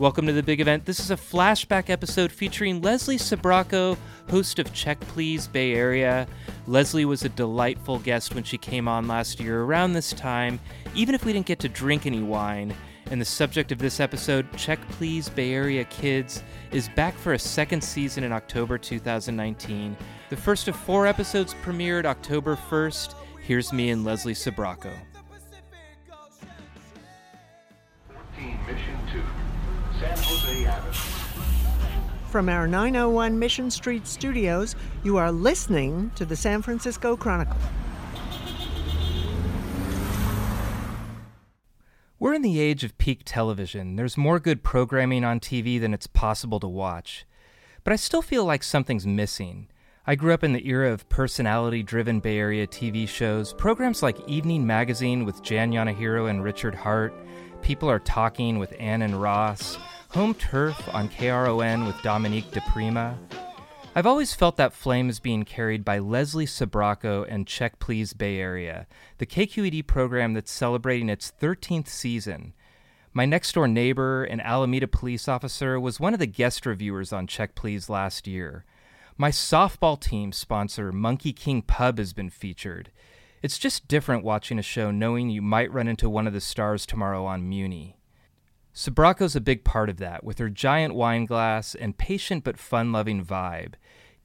Welcome to the big event. This is a flashback episode featuring Leslie Sbrocco, host of Check Please Bay Area. Leslie was a delightful guest when she came on last year around this time, even if we didn't get to drink any wine. And the subject of this episode, Check Please Bay Area Kids, is back for a second season in October 2019. The first of four episodes premiered October 1st. Here's me and Leslie Sbrocco. San Jose Avenue. From our 901 Mission Street studios, you are listening to the San Francisco Chronicle. We're in the age of peak television. There's more good programming on TV than it's possible to watch. But I still feel like something's missing. I grew up in the era of personality driven Bay Area TV shows, programs like Evening Magazine with Jan Yanehiro and Richard Hart, People Are Talking with Ann and Ross, Home Turf on KRON with Dominique DePrima. I've always felt that flame is being carried by Leslie Sbrocco and Check Please Bay Area, the KQED program that's celebrating its 13th season. My next door neighbor, an Alameda police officer, was one of the guest reviewers on Check Please last year. My softball team sponsor, Monkey King Pub, has been featured. It's just different watching a show knowing you might run into one of the stars tomorrow on Muni. Sbrocco's a big part of that, with her giant wine glass and patient but fun loving vibe.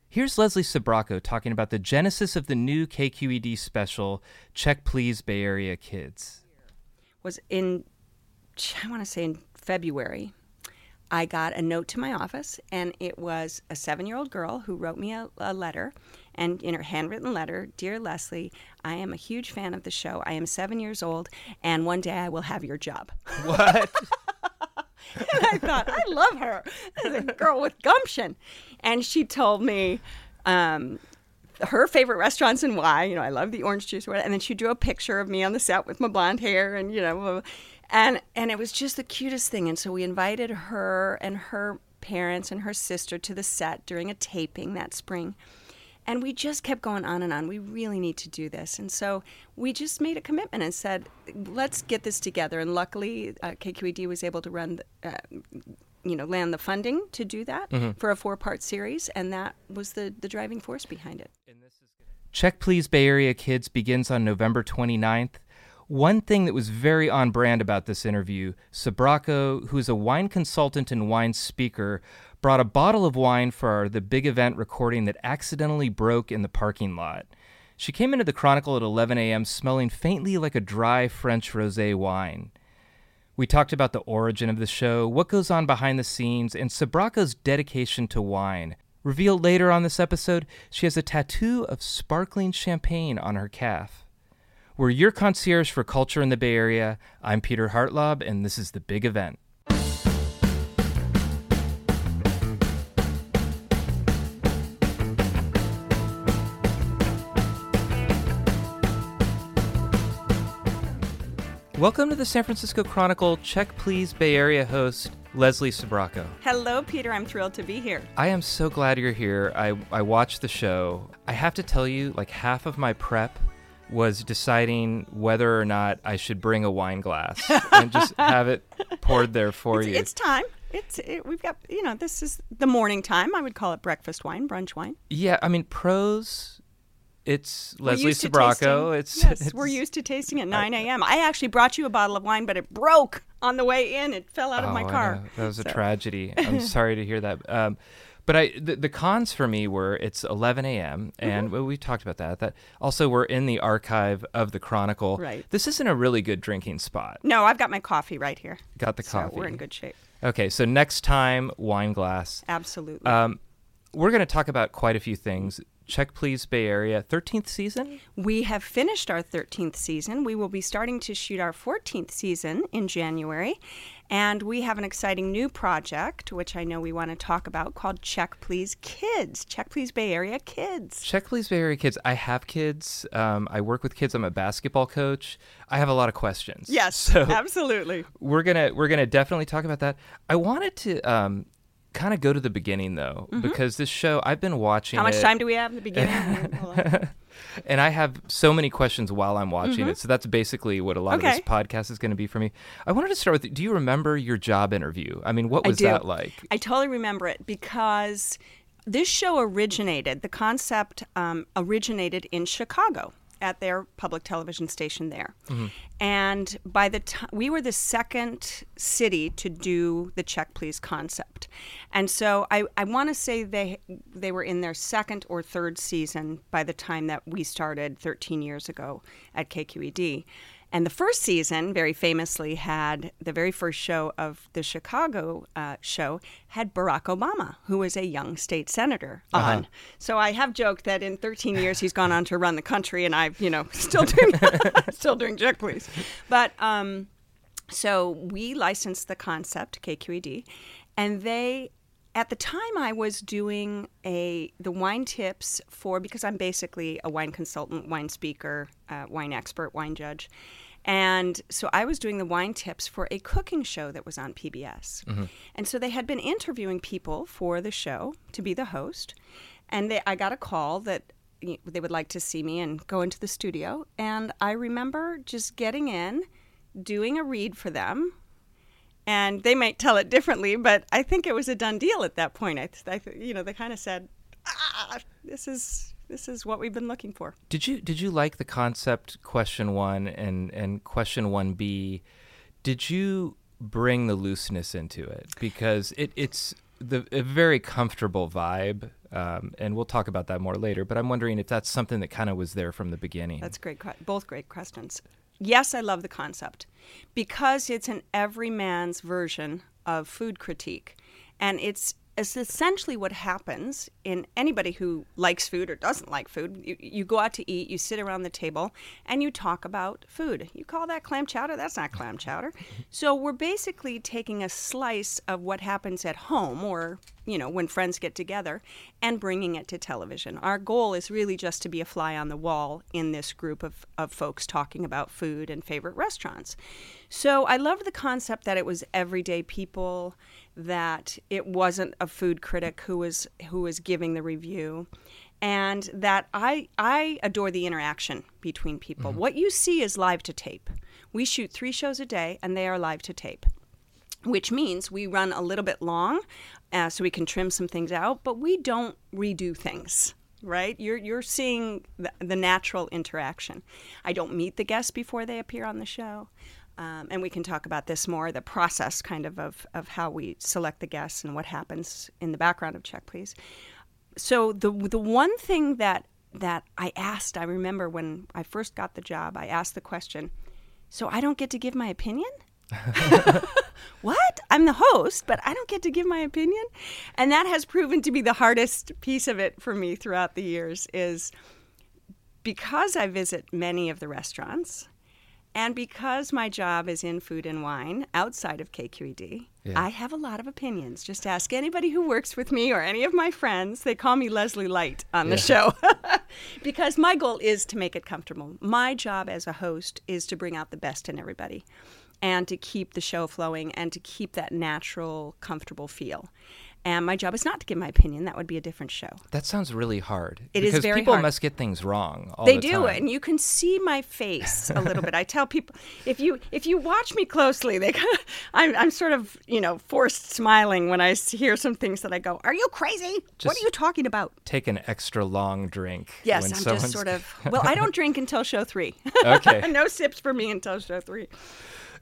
Here's Leslie Sbrocco talking about the genesis of the new KQED special, Check Please Bay Area Kids. was in I want to say in February. I got a note to my office, and it was a seven-year-old girl who wrote me a, a letter, and in her handwritten letter, dear Leslie, I am a huge fan of the show. I am seven years old, and one day I will have your job. What? and I thought, I love her. This is a girl with gumption. And she told me um, her favorite restaurants and why. You know, I love the orange juice. or whatever. And then she drew a picture of me on the set with my blonde hair and, you know, and, and it was just the cutest thing. And so we invited her and her parents and her sister to the set during a taping that spring. And we just kept going on and on. We really need to do this. And so we just made a commitment and said, let's get this together. And luckily, uh, KQED was able to run, uh, you know, land the funding to do that for a four part series. And that was the, the driving force behind it. Check Please Bay Area Kids begins on November 29th. One thing that was very on brand about this interview, Sbrocco, who is a wine consultant and wine speaker, brought a bottle of wine for The Big Event recording that accidentally broke in the parking lot. She came into the Chronicle at 11 a.m. smelling faintly like a dry French rosé wine. We talked about the origin of the show, what goes on behind the scenes, and Sbrocco's dedication to wine. Revealed later on this episode, she has a tattoo of sparkling champagne on her calf. We're your concierge for culture in the Bay Area. I'm Peter Hartlaub, and this is the big event. Welcome to the San Francisco Chronicle. Check Please Bay Area host Leslie Sbrocco. Hello, Peter. I'm thrilled to be here. I am so glad you're here. I, I watched the show. I have to tell you, like half of my prep was deciding whether or not I should bring a wine glass and just have it poured there for It's, you. it's time. It's it, we've got you know this is the morning time. I would call it breakfast wine, brunch wine. yeah, I mean, pros, it's We're Leslie used to Sbrocco. tasting- It's, yes, it's we're used to tasting at 9 a.m. I actually brought you a bottle of wine, but it broke on the way in. It fell out of my Oh, car. That was a tragedy. I'm sorry to hear that. Um, but I, the, the cons for me were it's 11 a.m. Mm-hmm. and well, we talked about that. That also we're in the archive of the Chronicle. Right. This isn't a really good drinking spot. No, I've got my coffee right here. Got the So coffee. we're in good shape. Okay, so next time wine glass. Absolutely. Um, we're going to talk about quite a few things. Check Please Bay Area, 13th season? We have finished our 13th season. We will be starting to shoot our 14th season in January. And we have an exciting new project, which I know we want to talk about, called Check Please Kids. Check Please Bay Area Kids. Check Please Bay Area kids. I have kids. Um, I work with kids. I'm a basketball coach. I have a lot of questions. Yes, So absolutely. we're gonna we're gonna definitely talk about that. I wanted to um, kind of go to the beginning though, because this show I've been watching. Mm-hmm. How much it, time do we have in the beginning? And I have so many questions while I'm watching it. So that's basically what a lot of Mm-hmm. This podcast is going to be for me. I wanted to start with do you remember your job interview? I mean, what was that like? I totally remember it because this show originated, the concept um, originated in Chicago at their public television station there. Mm-hmm. And by the time we were the second city to do the check please concept. And so I, I want to say they they were in their second or third season by the time that we started 13 years ago at KQED. And the first season, very famously, had the very first show of the Chicago uh, show had Barack Obama, who was a young state senator, on. So I have joked that in 13 years he's gone on to run the country, and I've, you know, still doing still doing Check Please. But um, so we licensed the concept KQED, and they at the time I was doing a the wine tips for because I'm basically a wine consultant, wine speaker, uh, wine expert, wine judge. And so I was doing the wine tips for a cooking show that was on PBS. And so they had been interviewing people for the show to be the host. And they, I got a call that they would like to see me and go into the studio. And I remember just getting in, doing a read for them, and they might tell it differently, but I think it was a done deal at that point. I, I you know, they kind of said, "Ah, this is this is what we've been looking for." Did you did you like the concept question 1 and and question 1B? Did you bring the looseness into it because it it's the a very comfortable vibe um, and we'll talk about that more later, but I'm wondering if that's something that kind of was there from the beginning. That's great. Both great questions. Yes, I love the concept. Because it's an everyman's version of food critique, and it's it's essentially what happens in anybody who likes food or doesn't like food. You, you go out to eat, you sit around the table, and you talk about food. You call that clam chowder? That's not clam chowder. So we're basically taking a slice of what happens at home or you know, when friends get together and bringing it to television. Our goal is really just to be a fly on the wall in this group of, of folks talking about food and favorite restaurants. So I love the concept that it was everyday people, that it wasn't a food critic who was who was giving the review. And that I I adore the interaction between people. What you see is live to tape. We shoot three shows a day and they are live to tape which means we run a little bit long uh, so we can trim some things out, but we don't redo things. Right, you're you're seeing the, the natural interaction. I don't meet the guests before they appear on the show, um, and we can talk about this more. The process, kind of, of of how we select the guests and what happens in the background of Check Please. So the the one thing that that I asked, I remember when I first got the job, I asked the question. So I don't get to give my opinion? what? I'm the host, but I don't get to give my opinion? And that has proven to be the hardest piece of it for me throughout the years is because I visit many of the restaurants and because my job is in food and wine outside of KQED, Yeah. I have a lot of opinions. Just ask anybody who works with me or any of my friends. They call me Leslie Light on the show because my goal is to make it comfortable. My job as a host is to bring out the best in everybody and to keep the show flowing and to keep that natural, comfortable feel. And my job is not to give my opinion. That would be a different show. That sounds really hard. It is because very people hard. must get things wrong all they the do time. and you can see my face a little bit i tell people if you if you watch me closely they kind of, I'm, I'm sort of you know forced smiling when I hear some things that i go are you crazy what are you talking about Take an extra long drink. yes when i'm just sort of well i don't drink until show three Okay. no sips for me until show three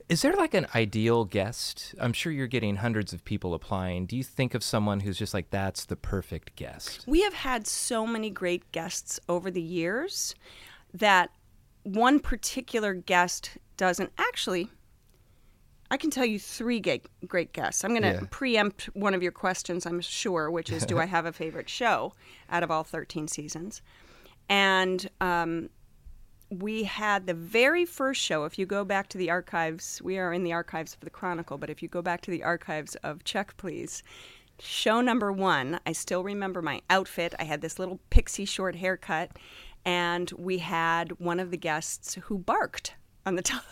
Is there like an ideal guest? I'm sure you're getting hundreds of people applying. Do you think of someone who's just like that's the perfect guest? We have had so many great guests over the years that one particular guest doesn't actually. I can tell you three great, guests. I'm going to Yeah. preempt one of your questions, I'm sure, which is Do I have a favorite show out of all 13 seasons? And um, we had the very first show. If you go back to the archives, we are in the archives of the Chronicle, but if you go back to the archives of Check Please, show number one, I still remember my outfit. I had this little pixie short haircut, and we had one of the guests who barked on the, top.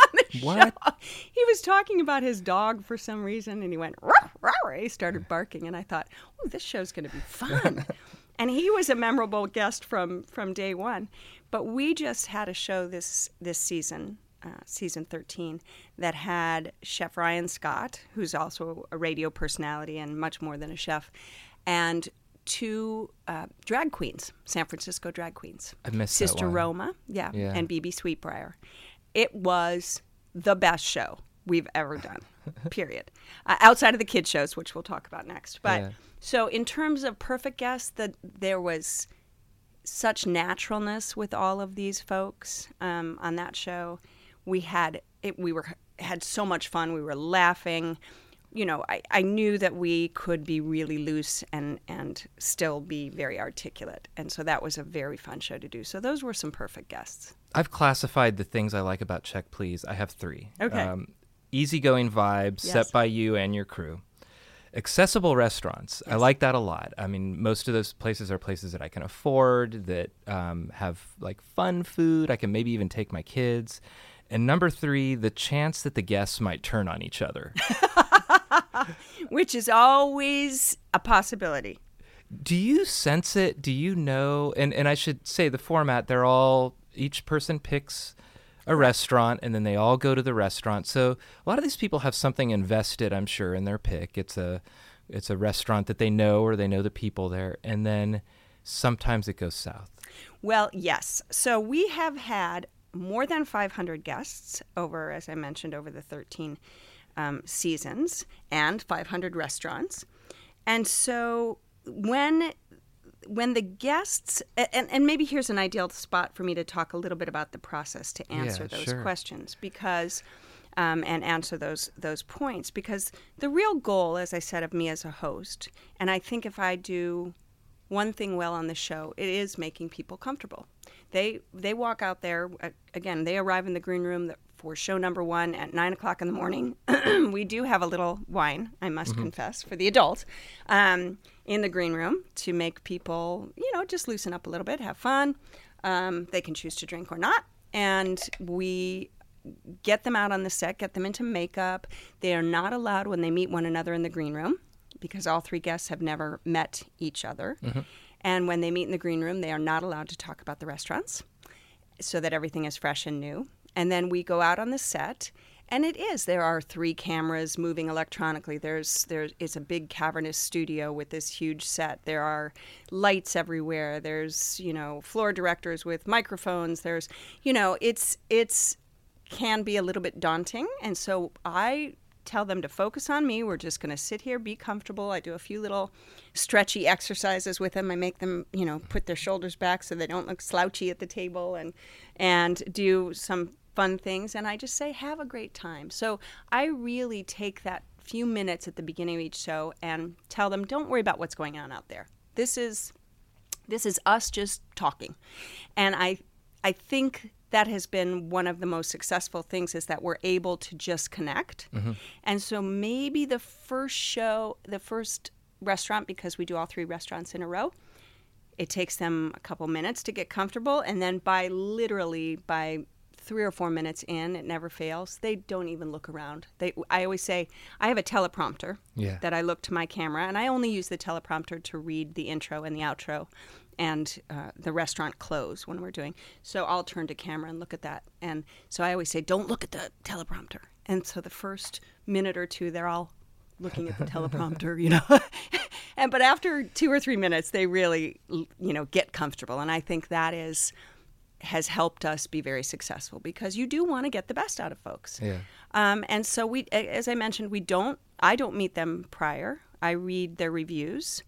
on the What? show. He was talking about his dog for some reason, and he went "Ruff, ruff," he started barking, and I thought, "Oh, this show's going to be fun." and he was a memorable guest from from day one. But we just had a show this this season. Uh, season 13 that had chef ryan scott who's also a radio personality and much more than a chef and two uh, drag queens san francisco drag queens I missed sister roma yeah, Yeah. and BeBe Sweetbriar it was the best show we've ever done period uh, outside of the kid shows which we'll talk about next but Yeah. so in terms of perfect guests that there was such naturalness with all of these folks um, on that show we had it, we were had so much fun we were laughing you know I, I knew that we could be really loose and and still be very articulate and so that was a very fun show to do so those were some perfect guests I've classified the things I like about Check Please. I have three. Okay. Um, easygoing vibes Yes. set by you and your crew. Accessible restaurants. I like that a lot. I mean, most of those places are places that I can afford, that um, have like fun food. I can maybe even take my kids. And number three, the chance that the guests might turn on each other. which is always a possibility Do you sense it? Do you know? And and I should say the format. They're all each person picks a restaurant, and then they all go to the restaurant. So a lot of these people have something invested, I'm sure, in their pick. It's a it's a restaurant that they know, or they know the people there, and then sometimes it goes south. Well, yes. So we have had more than 500 guests over, as I mentioned, over the 13 um, seasons and 500 restaurants. And so when when the guests and, and maybe here's an ideal spot for me to talk a little bit about the process to answer Yeah, those sure. questions because um, and answer those those points because the real goal as i said of me as a host and i think if i do one thing well on the show it is making people comfortable they they walk out there uh, again they arrive in the green room for show number one at nine o'clock in the morning we do have a little wine i must confess for the adults um, in the green room to make people you know just loosen up a little bit have fun um, they can choose to drink or not and we get them out on the set, get them into makeup. They are not allowed when they meet one another in the green room because all three guests have never met each other. And when they meet in the green room, they are not allowed to talk about the restaurants so that everything is fresh and new. And then we go out on the set, and it is. There are three cameras moving electronically. There's there it's a big cavernous studio with this huge set. There are lights everywhere. There's you know floor directors with microphones. There's you know it's it's can be a little bit daunting, and so I tell them to focus on me. We're just going to sit here, be comfortable. I do a few little stretchy exercises with them. I make them, you know, put their shoulders back so they don't look slouchy at the table and and do some fun things and I just say have a great time. So I really take that few minutes at the beginning of each show and tell them don't worry about what's going on out there. This is this is us just talking. And I I think that has been one of the most successful things is that we're able to just connect. Mm-hmm. And so maybe the first show, the first restaurant because we do all three restaurants in a row, it takes them a couple minutes to get comfortable and then by literally by three or four minutes in it never fails. They don't even look around. They i always say i have a teleprompter Yeah. that i look to my camera and i only use the teleprompter to read the intro and the outro and uh, the restaurant close when we're doing. So i'll turn to camera and look at that. And so i always say don't look at the teleprompter. And so the first minute or two they're all looking at the teleprompter, you know. and but after two or three minutes, they really, you know, get comfortable, and I think that is has helped us be very successful because you do want to get the best out of folks. Yeah. Um, and so we, as I mentioned, we don't. I don't meet them prior. I read their reviews.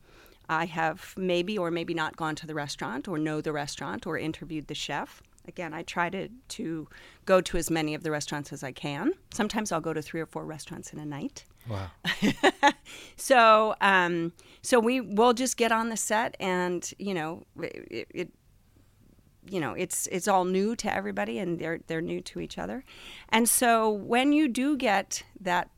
I have maybe or maybe not gone to the restaurant or know the restaurant or interviewed the chef. Again, I try to, to go to as many of the restaurants as I can. Sometimes I'll go to three or four restaurants in a night. Wow. So, um, so we will just get on the set, and you know, it, it, you know, it's it's all new to everybody, and they're they're new to each other, and so when you do get that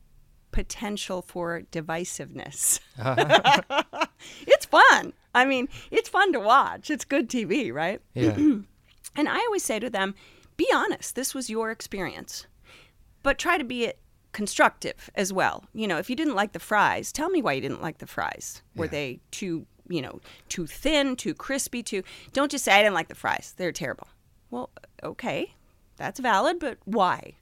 potential for divisiveness, it's fun. I mean, it's fun to watch. It's good TV, right? Yeah. And I always say to them, be honest. This was your experience. but try to be constructive as well. You know, if you didn't like the fries, tell me why you didn't like the fries. Were Yeah. they too, you know, too thin, too crispy, too Don't just say I didn't like the fries. They're terrible. Well, okay. That's valid, but why?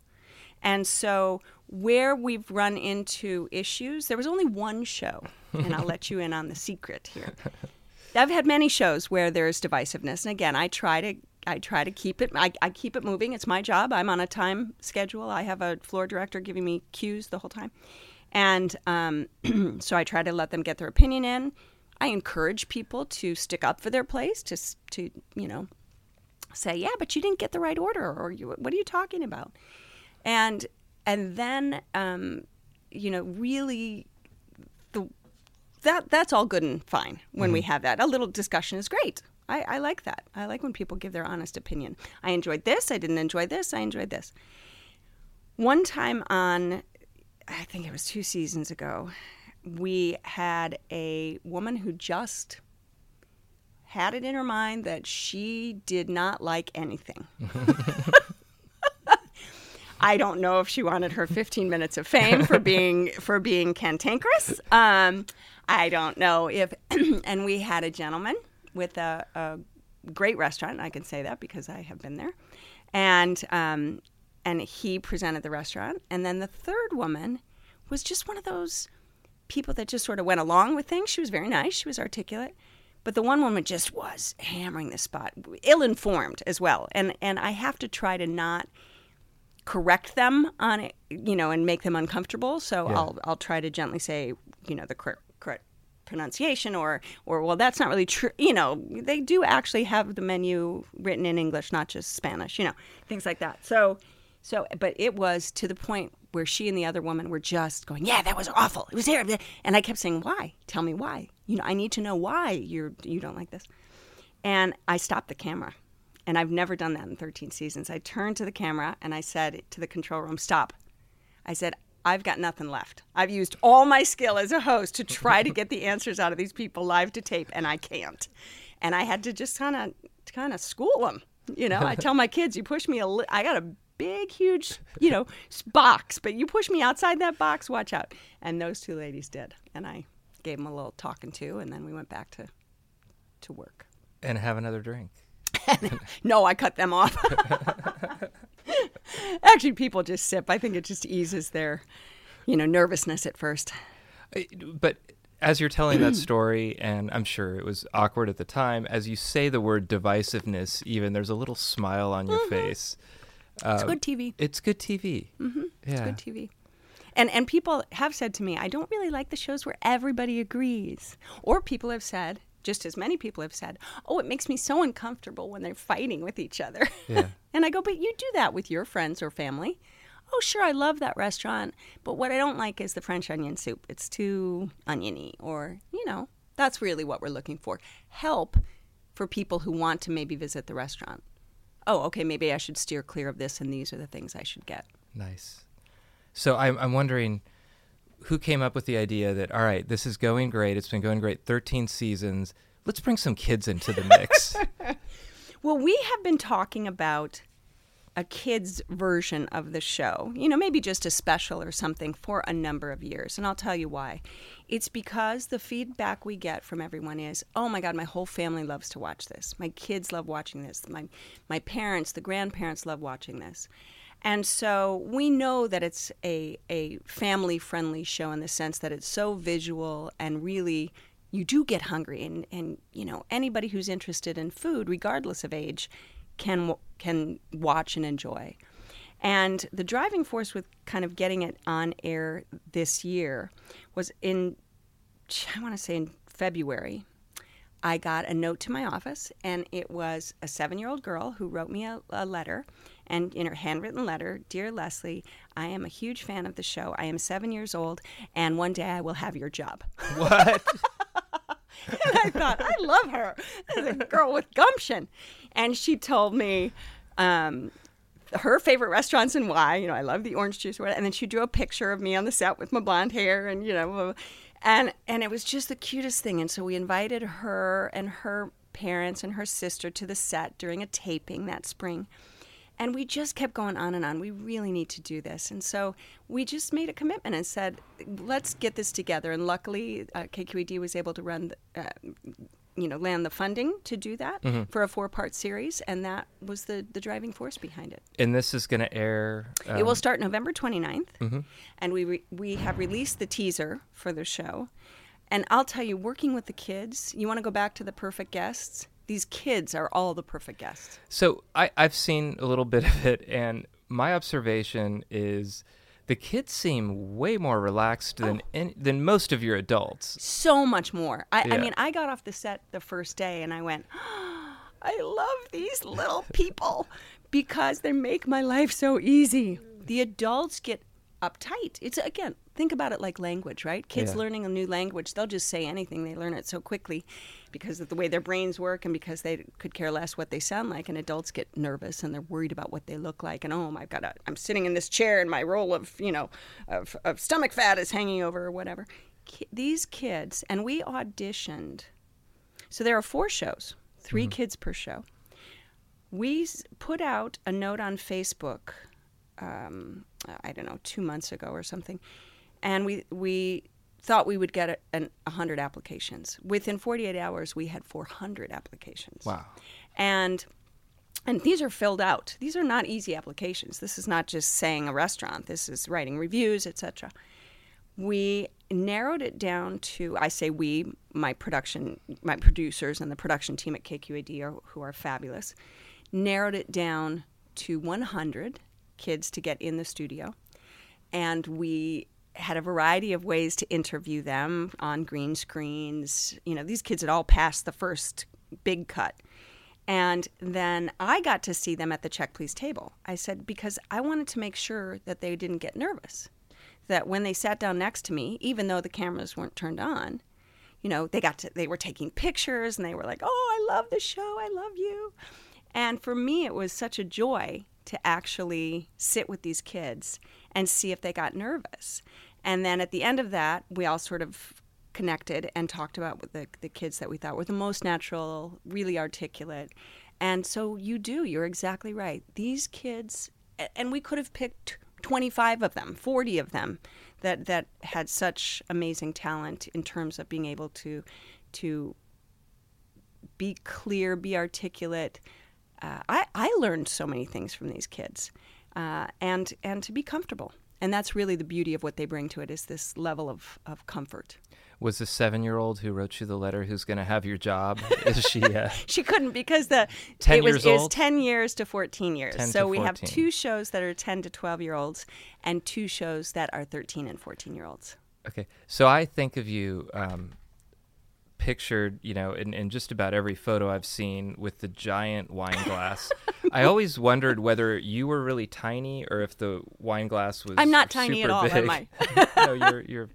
And so where we've run into issues, there was only one show, and I'll let you in on the secret here. I've had many shows where there's divisiveness, and again, I try to I try to keep it. I, I keep it moving. It's my job. I'm on a time schedule. I have a floor director giving me cues the whole time, and um, so I try to let them get their opinion in. I encourage people to stick up for their place, to to you know say, yeah, but you didn't get the right order, or you, what are you talking about? And and then um, you know really the that that's all good and fine when we have that. A little discussion is great. I, I like that. I like when people give their honest opinion. I enjoyed this. I didn't enjoy this. I enjoyed this. One time on, I think it was two seasons ago, we had a woman who just had it in her mind that she did not like anything. I don't know if she wanted her 15 minutes of fame for being for being cantankerous. Um, I don't know if, and we had a gentleman with a, a great restaurant. I can say that because I have been there, and um, and he presented the restaurant. And then the third woman was just one of those people that just sort of went along with things. She was very nice. She was articulate. But the one woman just was hammering the spot, ill-informed as well. And and I have to try to not correct them on it, you know, and make them uncomfortable. So Yeah. I'll I'll try to gently say, you know, the correct, correct pronunciation, or or well, that's not really true. You know, they do actually have the menu written in English, not just Spanish. You know, things like that. So so, but it was to the point where she and the other woman were just going, "Yeah, that was awful. It was terrible." And I kept saying, "Why? Tell me why. You know, I need to know why you're you don't like this." And I stopped the camera. And I've never done that in 13 seasons. I turned to the camera and I said to the control room, Stop. I said, I've got nothing left. I've used all my skill as a host to try to get the answers out of these people live to tape, and I can't. And I had to just kind of kind of school them. You know, I tell my kids, you push me a li- I got a big, huge, you know, box, but you push me outside that box, watch out. And those two ladies did. And I gave them a little talking to, and then we went back to to work. And have another drink. No, I cut them off. Actually, people just sip. I think it just eases their, you know, nervousness at first. But as you're telling that story, and I'm sure it was awkward at the time, as you say the word divisiveness, even there's a little smile on your mm-hmm. face. It's good TV. It's good TV. Mm-hmm. It's good TV. And and people have said to me, I don't really like the shows where everybody agrees. Or people have said, just as many people have said, oh, it makes me so uncomfortable when they're fighting with each other. Yeah. and I go, but you do that with your friends or family. Oh, sure, I love that restaurant, but what I don't like is the French onion soup. It's too oniony, or you know, that's really what we're looking for. Help for people who want to maybe visit the restaurant. Oh, okay, maybe I should steer clear of this, and these are the things I should get. Nice. So I'm, I'm wondering who came up with the idea that, all right, this is going great. It's been going great 13 seasons. Let's bring some kids into the mix. Well, we have been talking about a kid's version of the show, you know, maybe just a special or something for a number of years. And I'll tell you why. It's because the feedback we get from everyone is, oh my God, my whole family loves to watch this. My kids love watching this. My, my parents, the grandparents love watching this. And so we know that it's a, a family friendly show in the sense that it's so visual and really you do get hungry and, and you know anybody who's interested in food regardless of age can can watch and enjoy and the driving force with kind of getting it on air this year was in i want to say in february I got a note to my office, and it was a seven year old girl who wrote me a, a letter. And in her handwritten letter, Dear Leslie, I am a huge fan of the show. I am seven years old, and one day I will have your job. what? And I thought, I love her. This is a girl with gumption. And she told me um, her favorite restaurants and why. You know, I love the orange juice. And then she drew a picture of me on the set with my blonde hair and, you know, and and it was just the cutest thing. And so we invited her and her parents and her sister to the set during a taping that spring. And we just kept going on and on. We really need to do this. And so we just made a commitment and said, let's get this together. And luckily, uh, KQED was able to run, the, uh, you know, land the funding to do that for a four part series. And that was the, the driving force behind it. And this is going to air. Um, It will start November 29th, and we re- we have released the teaser for the show. And I'll tell you, working with the kids, you want to go back to the perfect guests. These kids are all the perfect guests. So I, I've seen a little bit of it, and my observation is the kids seem way more relaxed than Oh. any, than most of your adults. So much more. I, Yeah. I mean, I got off the set the first day, and I went, I love these little people because they make my life so easy. The adults get uptight. It's again, think about it like language, right? Kids Yeah. learning a new language, they'll just say anything. They learn it so quickly because of the way their brains work and because they could care less what they sound like. And adults get nervous and they're worried about what they look like. And oh, I've got a, I'm sitting in this chair and my roll of, you know, of, of stomach fat is hanging over or whatever. Ki- these kids, and we auditioned. So there are four shows, 3 kids per show. We s- put out a note on Facebook um, I don't know, two months ago or something, and we we thought we would get a, an, 100 applications. Within 48 hours, we had 400 applications. Wow. And and these are filled out. These are not easy applications. This is not just saying a restaurant. This is writing reviews, etc. We narrowed it down to I say we, my production, my producers and the production team at KQED are, who are fabulous, narrowed it down to 100 kids to get in the studio, and we had a variety of ways to interview them on green screens. You know, these kids had all passed the first big cut. And then I got to see them at the check please table. I said, because I wanted to make sure that they didn't get nervous. That when they sat down next to me, even though the cameras weren't turned on, you know, they got to, they were taking pictures and they were like, oh, I love the show. I love you. And for me, it was such a joy to actually sit with these kids and see if they got nervous. And then at the end of that, we all sort of connected and talked about the, the kids that we thought were the most natural, really articulate. And so you do, you're exactly right. These kids, and we could have picked 25 of them, 40 of them that, that had such amazing talent in terms of being able to, to be clear, be articulate. Uh, I, I learned so many things from these kids, uh, and and to be comfortable. And that's really the beauty of what they bring to it is this level of, of comfort. Was the seven-year-old who wrote you the letter who's going to have your job? Is she? Uh, She couldn't because the 10 it was, years it was old? 10 years to 14 years. 10 so to we have two shows that are 10 to 12 year olds and two shows that are 13 and 14 year olds. okay, so I think of you um, pictured, you know, in, in just about every photo I've seen with the giant wine glass. I always wondered whether you were really tiny or if the wine glass was. I'm not tiny at all, big. am I? no, you're you're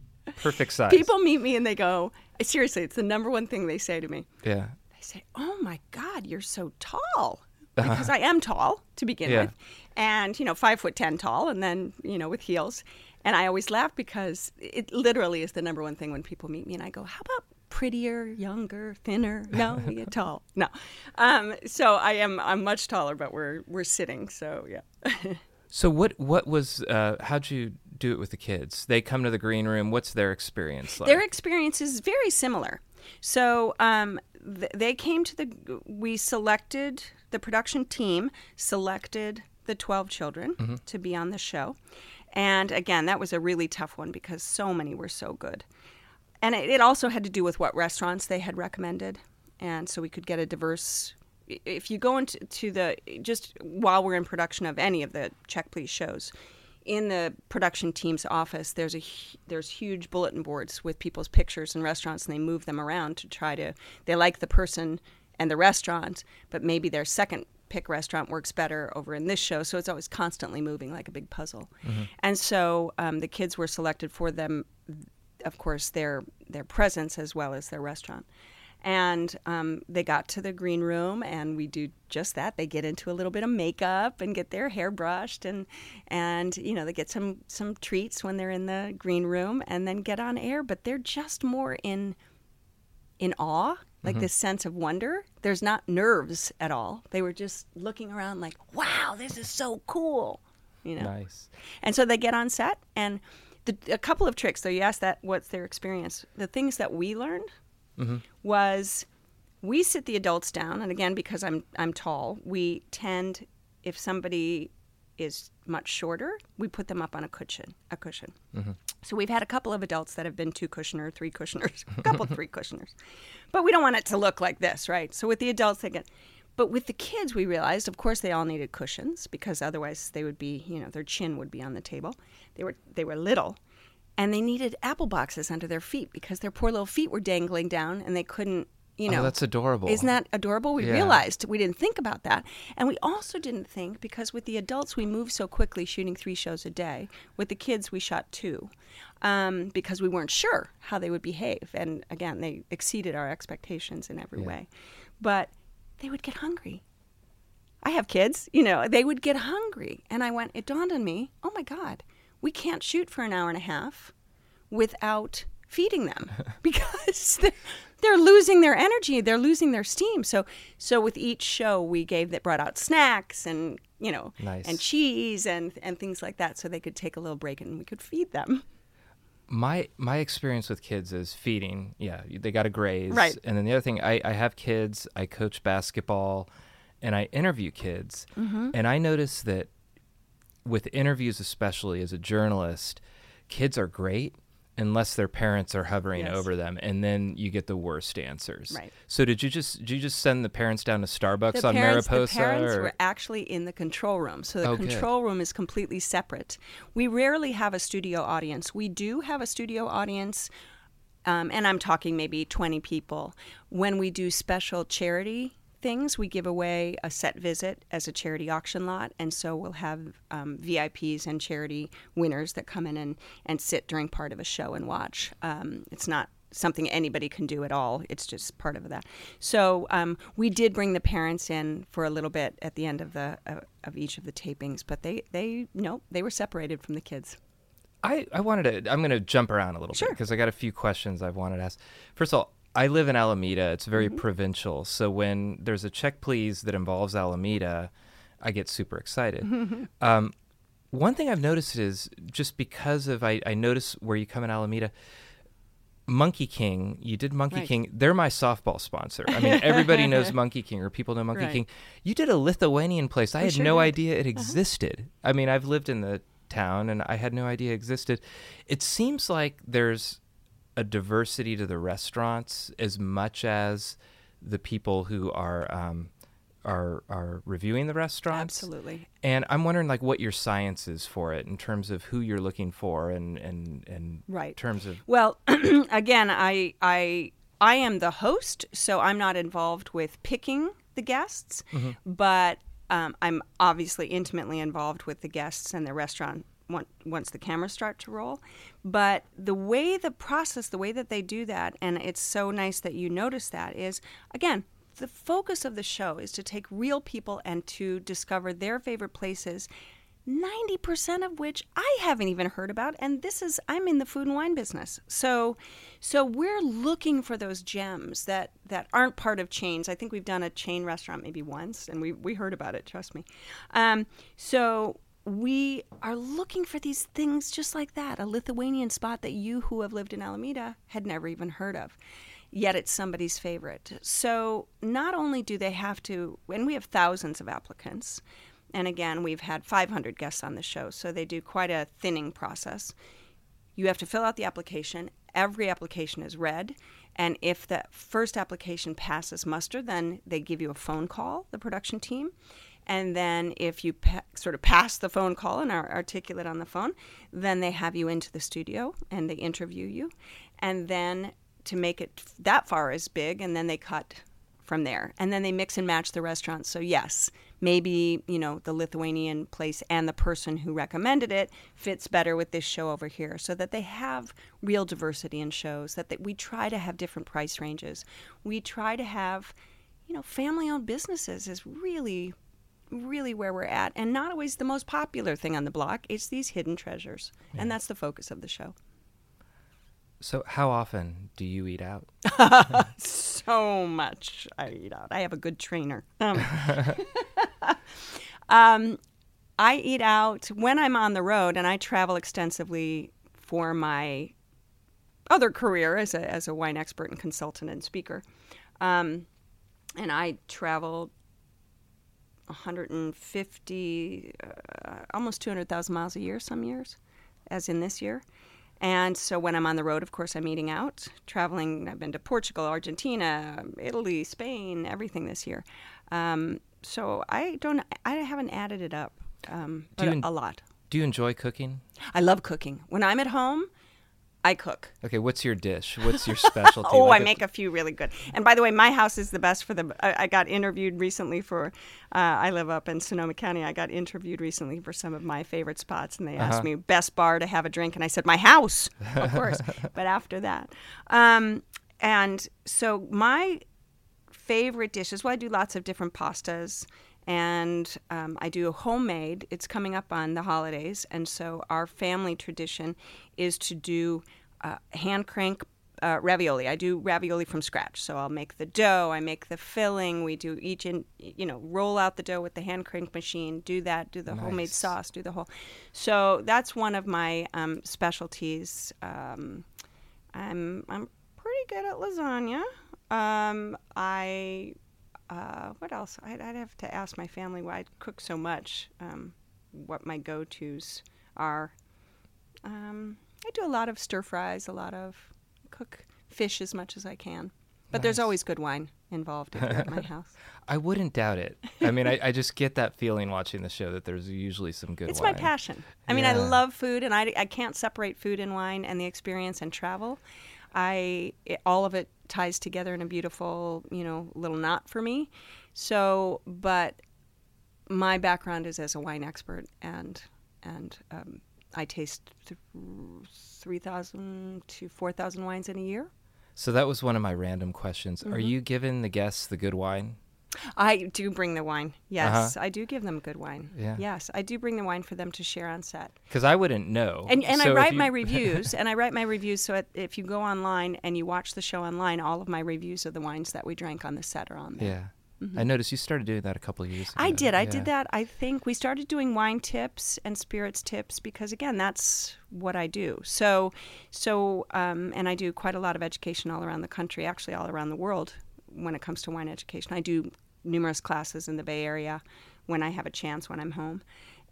perfect size. People meet me and they go, seriously, it's the number one thing they say to me. Yeah. They say, "Oh my God, you're so tall," uh-huh. because I am tall to begin Yeah. with, and you know, five foot ten tall, and then you know, with heels. And I always laugh because it literally is the number one thing when people meet me, and I go, "How about prettier, younger, thinner? No, you're tall. No." Um, so I am. I'm much taller, but we're we're sitting. So yeah. So what what was uh, how'd you do it with the kids? They come to the green room. What's their experience like? Their experience is very similar. So um, th- they came to the. We selected the production team selected the twelve children to be on the show, and again, that was a really tough one because so many were so good, and it, it also had to do with what restaurants they had recommended, and so we could get a diverse. If you go into to the just while we're in production of any of the Check Please shows, in the production team's office there's a there's huge bulletin boards with people's pictures and restaurants and they move them around to try to they like the person and the restaurant but maybe their second pick restaurant works better over in this show. So it's always constantly moving like a big puzzle. And so um, the kids were selected for them of course their their presence as well as their restaurant and um, they got to the green room and we do just that they get into a little bit of makeup and get their hair brushed and and you know they get some some treats when they're in the green room and then get on air but they're just more in in awe like this sense of wonder. There's not nerves at all. They were just looking around like, wow, this is so cool. You know? Nice. And so they get on set, and the, a couple of tricks. though you asked that, what's their experience? The things that we learned mm-hmm. was we sit the adults down, and again, because I'm I'm tall, we tend if somebody is much shorter, we put them up on a cushion, a cushion. Mm-hmm. So we've had a couple of adults that have been two cushioner, three cushioners, a couple three cushioners, but we don't want it to look like this, right? So with the adults, they get. But with the kids, we realized, of course, they all needed cushions because otherwise they would be, you know, their chin would be on the table. They were they were little, and they needed apple boxes under their feet because their poor little feet were dangling down and they couldn't, you know. oh, that's adorable. Isn't that adorable? We Yeah. realized we didn't think about that. And we also didn't think because with the adults, we moved so quickly shooting three shows a day. With the kids, we shot two um, because we weren't sure how they would behave. And again, they exceeded our expectations in every Yeah. way. But they would get hungry. I have kids, you know, they would get hungry. And I went, it dawned on me, oh my God, we can't shoot for an hour and a half without feeding them because they're, they're losing their energy they're losing their steam so so with each show we gave that brought out snacks and you know Nice. and cheese and and things like that so they could take a little break and we could feed them my my experience with kids is feeding. Yeah, they got to graze. Right. And then the other thing, I, I have kids. I coach basketball, and I interview kids. Mm-hmm. And I notice that with interviews, especially as a journalist, kids are great unless their parents are hovering Yes. over them, and then you get the worst answers. Right. So did you just did you just send the parents down to Starbucks the on parents, Mariposa? the parents or- were actually in the control room. So the Oh, good. control room is completely separate. We rarely have a studio audience. We do have a studio audience, um, and I'm talking maybe 20 people. When we do special charity things, we give away a set visit as a charity auction lot, and so we'll have um, VIPs and charity winners that come in and, and sit during part of a show and watch. Um, it's not something anybody can do at all. It's just part of that. So um, we did bring the parents in for a little bit at the end of the uh, of each of the tapings, but they they no they were separated from the kids. I, I wanted to. I'm going to jump around a little bit because I got a few questions I've wanted to ask. First of all, I live in Alameda. It's very Mm-hmm. provincial. So when there's a check please that involves Alameda, I get super excited. um, one thing I've noticed is just because of I, I notice where you come in Alameda. Monkey King, you did Monkey Right. King. They're my softball sponsor. I mean, everybody knows Monkey King, or people know Monkey Right. King. You did a Lithuanian place. I We had sure no did. idea it existed. I mean, I've lived in the town and I had no idea it existed. It seems like there's a diversity to the restaurants as much as the people who are um, are are reviewing the restaurants. Absolutely. And I'm wondering like what your science is for it in terms of who you're looking for and and and Right. terms of Well, again, I I I am the host, so I'm not involved with picking the guests, but um, I'm obviously intimately involved with the guests and the restaurant once the cameras start to roll. But the way the process, the way that they do that, and it's so nice that you notice that is again. The focus of the show is to take real people and to discover their favorite places 90% of which I haven't even heard about and this is I'm in the food and wine business. So so we're looking for those gems that that aren't part of chains. I think we've done a chain restaurant maybe once and we we heard about it, trust me. Um, so we are looking for these things just like that, a Lithuanian spot that you who have lived in Alameda had never even heard of yet it's somebody's favorite. So not only do they have to, and we have thousands of applicants, and again, we've had 500 guests on the show, so they do quite a thinning process. You have to fill out the application. Every application is read. And if the first application passes muster, then they give you a phone call, the production team. And then if you pa- sort of pass the phone call and are articulate on the phone, then they have you into the studio and they interview you. And then to make it that far is big, and then they cut from there. And then they mix and match the restaurants. So, yes, maybe, you know, the Lithuanian place and the person who recommended it fits better with this show over here so that they have real diversity in shows, that they, we try to have different price ranges. We try to have, you know, family owned businesses is really, really where we're at. And not always the most popular thing on the block. It's these hidden treasures. And that's the focus of the show. So, how often do you eat out? so much I eat out. I have a good trainer. Um, um, I eat out when I'm on the road, and I travel extensively for my other career as a as a wine expert and consultant and speaker. Um, and I traveled 150, uh, almost 200,000 miles a year some years, as in this year. And so when I'm on the road, of course, I'm eating out, traveling. I've been to Portugal, Argentina, Italy, Spain, everything this year. Um, so I don't, I haven't added it up, um, but en- a lot. Do you enjoy cooking? I love cooking. When I'm at home, I cook. Okay, what's your dish? What's your specialty? Oh, Like I a- make a few really good. And by the way, my house is the best for the. I, I got interviewed recently for. Uh, I live up in Sonoma County. I got interviewed recently for some of my favorite spots, and they asked me best bar to have a drink, and I said my house, of course. but after that, um, and so my favorite dishes. Well, I do lots of different pastas, and um, I do homemade. It's coming up on the holidays, and so our family tradition is to do uh, hand crank. Uh, ravioli. I do ravioli from scratch. So I'll make the dough, I make the filling. We do each in, you know, roll out the dough with the hand crank machine, do that, do the homemade sauce, do the whole. So that's one of my um, specialties. Um, I'm I'm pretty good at lasagna. Um, I uh, what else? I'd, I'd have to ask my family why I cook so much. Um, what my go-to's are. Um, I do a lot of stir fries, a lot of cook fish as much as I can. But there's always good wine involved at my house. I wouldn't doubt it. I mean, I, I just get that feeling watching the show that there's usually some good It's wine. my passion. I mean, I love food, and I, I can't separate food and wine and the experience and travel. I it, all of it ties together in a beautiful, you know, little knot for me. So, but my background is as a wine expert, and and um, I taste th- three thousand to four thousand wines in a year. So that was one of my random questions. Mm-hmm. Are you giving the guests the good wine? I do bring the wine. Yes, I do give them good wine. Uh-huh. Yeah. Yes, I do bring the wine for them to share on set. Because I wouldn't know. And, and So I write you- my reviews, and I write my reviews. So if you go online and you watch the show online, all of my reviews of the wines that we drank on the set are on there. Yeah. I noticed you started doing that a couple of years ago. Mm-hmm. I did. I Yeah. did that. I think we started doing wine tips and spirits tips because again, that's what I do. So, so, um, and I do quite a lot of education all around the country, actually all around the world, when it comes to wine education. I do numerous classes in the Bay Area when I have a chance when I'm home,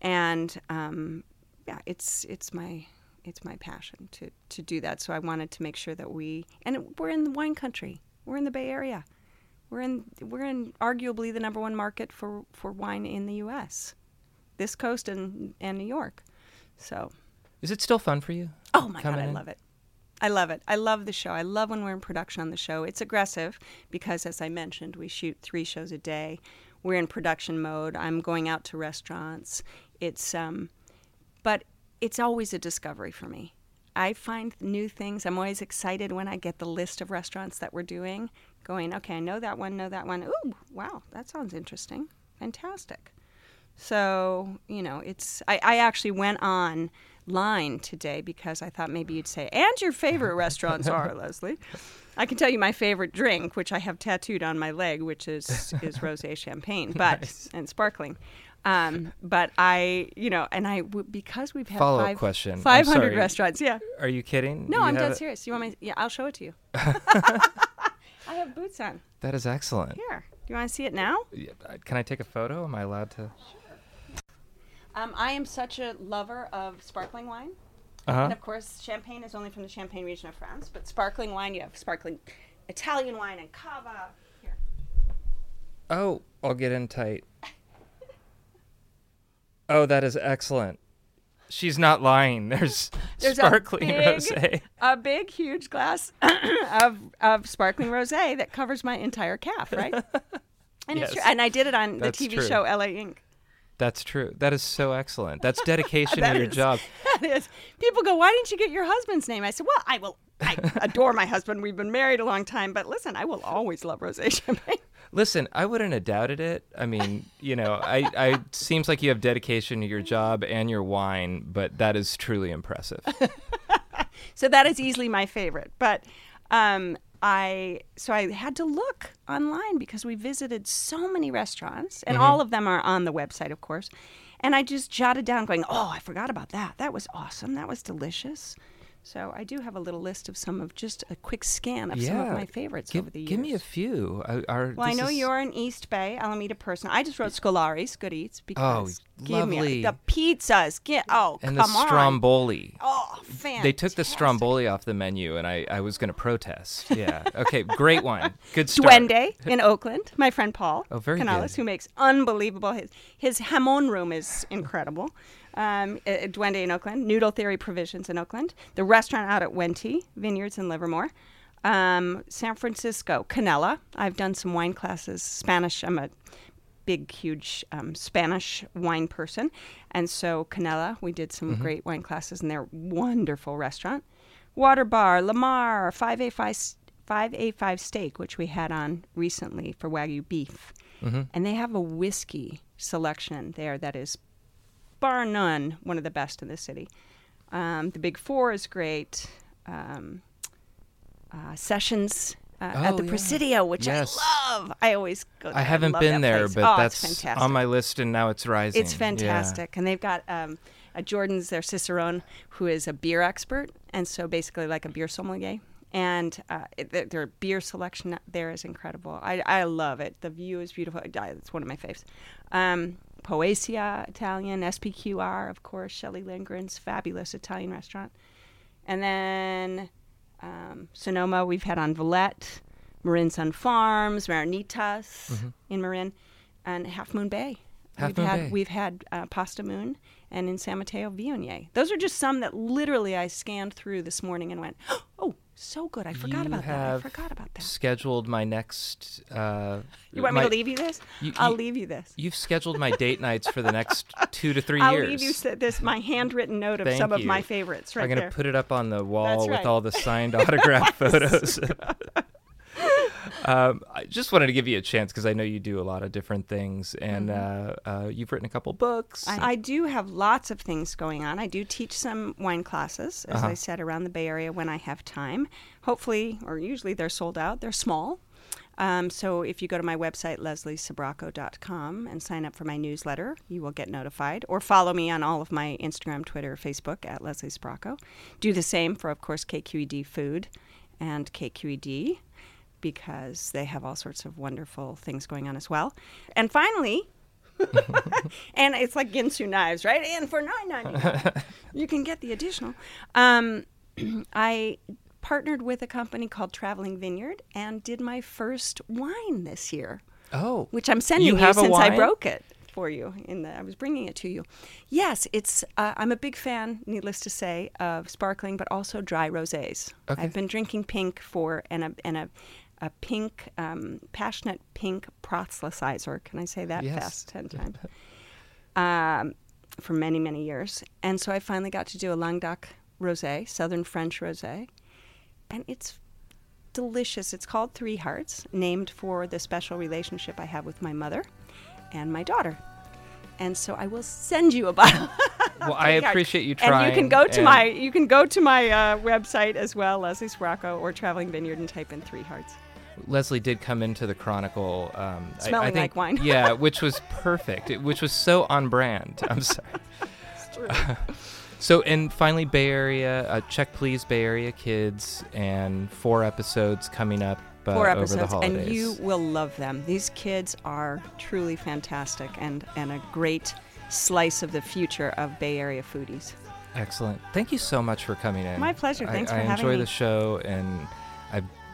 and um, yeah, it's it's my it's my passion to to do that. So I wanted to make sure that we and we're in the wine country. We're in the Bay Area. We're in we're in arguably the number one market for, for wine in the U.S. This coast and and New York. So, Is it still fun for you? oh my god, I in? love it. I love it. I love the show. I love when we're in production on the show. It's aggressive because, as I mentioned, we shoot three shows a day. We're in production mode. I'm going out to restaurants. It's um, but it's always a discovery for me. I find new things. I'm always excited when I get the list of restaurants that we're doing. Going, okay, I know that one, know that one. Ooh, wow, that sounds interesting. Fantastic. So, you know, it's I, I actually went on line today because I thought maybe you'd say, and your favorite restaurants are, Leslie. I can tell you my favorite drink, which I have tattooed on my leg, which is is rosé champagne, but Nice. and sparkling. Um, but I, you know, and I w- because we've had Follow-up five, question. 500 restaurants. Yeah. Are you kidding? No, You I'm dead serious. You want me? Yeah, I'll show it to you. I have boots on. That is excellent. Here. Do you want to see it now? Yeah, uh, Can I take a photo? Am I allowed to? Um, I am such a lover of sparkling wine. Uh And of course, champagne is only from the Champagne region of France, but sparkling wine, you have sparkling Italian wine and cava. Here. Oh, I'll get in tight. Oh, that is excellent. She's not lying. There's, There's sparkling rosé. a big, huge glass of, of sparkling rosé that covers my entire calf, right? And it's true. And I did it on the TV true. show LA Ink. That's true. That is so excellent. That's dedication That to your is- job. That is. People go, why didn't you get your husband's name? I said, well, I will. I adore my husband. We've been married a long time, but listen, I will always love rosé champagne. Listen, I wouldn't have doubted it. I mean, you know, I, I seems like you have dedication to your job and your wine, but that is truly impressive. So that is easily my favorite. But um, I so I had to look online because we visited so many restaurants, and mm-hmm. all of them are on the website, of course. And I just jotted down, going, "Oh, I forgot about that. That was awesome. That was delicious." So I do have a little list of some of just a quick scan of some of my favorites give, over the years. Give me a few. I, are, Well, I know is- you're an East Bay Alameda person. I just wrote Scolari's Good Eats oh, because give me lovely. the pizzas. Get oh and the come on. stromboli. Oh, fantastic. They took the stromboli off the menu, and I, I was going to protest. Yeah. Okay. Great one. Good start. Duende in Oakland. My friend Paul Oh, very Canales, good. who makes unbelievable. His his hamon room is incredible. Um, uh, Duende in Oakland. Noodle Theory Provisions in Oakland. The restaurant out at Wente Vineyards in Livermore. Um, San Francisco, Canela. I've done some wine classes. Spanish. I'm a big, huge um, Spanish wine person, and so Canela. We did some great wine classes in their wonderful restaurant. Water Bar, Lamar, 5A5, 5A5 Steak, which we had on recently for Wagyu beef. And they have a whiskey selection there that is, bar none, one of the best in the city. Um, the Big Four is great. Um, uh, Sessions uh, at Oh, the yeah. Presidio, which Yes. I love. I always go there. I haven't love been there, place. but oh, that's fantastic. on my list, and now it's rising. It's Yeah. fantastic, and they've got um, a Jordan's their cicerone who is a beer expert, and so basically like a beer sommelier. And uh, it, their, beer selection there is incredible. I, I love it. The view is beautiful. I- It's one of my faves. Um, Poesia Italian, SPQR, of course, Shelley Lindgren's fabulous Italian restaurant. And then um, Sonoma, we've had on Valette, Marin Sun Farms, Marinitas in Marin, and Half Moon Bay. Mm-hmm. Half we've Moon had Bay. we've had uh, Pasta Moon and in San Mateo Viognier. Those are just some that literally I scanned through this morning and went, oh, so good. I forgot You about that. I forgot about that. Scheduled my next. Uh, You want my- me to leave you this? you- I'll you- leave you this. You've scheduled my date nights for the next two to 3 I'll years. leave you this my handwritten note of Thank some of my favorites right I'm gonna there. put it up on the wall That's with all the signed autograph photos. um, I just wanted to give you a chance because I know you do a lot of different things, and Mm-hmm. uh, uh, you've written a couple books. I, I do have lots of things going on. I do teach some wine classes, as Uh-huh. I said, around the Bay Area when I have time. Hopefully, or usually they're sold out. They're small. Um, so if you go to my website, lesliesbrocco.com, and sign up for my newsletter, you will get notified. Or follow me on all of my Instagram, Twitter, Facebook at Leslie Sbrocco. Do the same for, of course, KQED Food and KQED because they have all sorts of wonderful things going on as well. And finally, and it's like Ginsu knives, right? And for nine ninety nine, you can get the additional. Um, I partnered with a company called Traveling Vineyard and did my first wine this year, oh, which I'm sending You you, since I broke it for you. In the, I was bringing it to you. Yes, it's. Uh, I'm a big fan, needless to say, of sparkling, but also dry rosés. Okay. I've been drinking pink for and a and a. A pink, um, passionate pink proselytizer. Can I say that Yes. fast ten times? um, for many, many years. And so I finally got to do a Languedoc rosé, Southern French rosé. And it's delicious. It's called Three Hearts, named for the special relationship I have with my mother and my daughter. And so I will send you a bottle. well, I appreciate you trying. And you can go to my you can go to my uh, website as well, Leslie Sbrocco, or Traveling Vineyard, and type in Three Hearts. Leslie did come into the Chronicle. Um, I- I, think, like wine. yeah, which was perfect. It- which was so on brand. I'm sorry. So, and finally, Bay Area. Uh, check please, Bay Area kids, and four episodes coming up uh, Four over the episodes, holidays. and you will love them. These kids are truly fantastic and and a great slice of the future of Bay Area foodies. Excellent. Thank you so much for coming in. My pleasure. I- Thanks I, for having me. I enjoy the show, and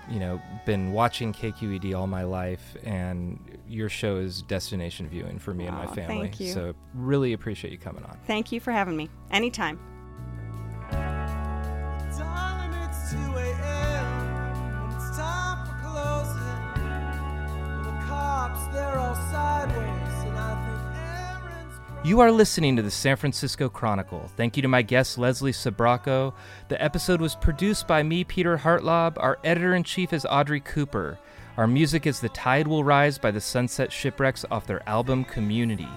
you know been watching KQED all my life, and your show is destination viewing for me and my family. thank you. So really appreciate you coming on. Thank you for having me. Anytime. You are listening to the San Francisco Chronicle. Thank you to my guest, Leslie Sbrocco. The episode was produced by me, Peter Hartlaub. Our editor in chief is Audrey Cooper. Our music is The Tide Will Rise by the Sunset Shipwrecks off their album Community.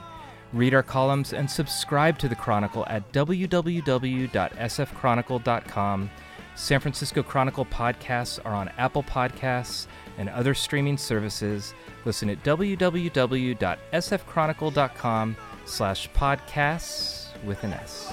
Read our columns and subscribe to the Chronicle at www.sfchronicle.com San Francisco Chronicle podcasts are on Apple Podcasts and other streaming services. Listen at www.sfchronicle.com slash podcasts with an S.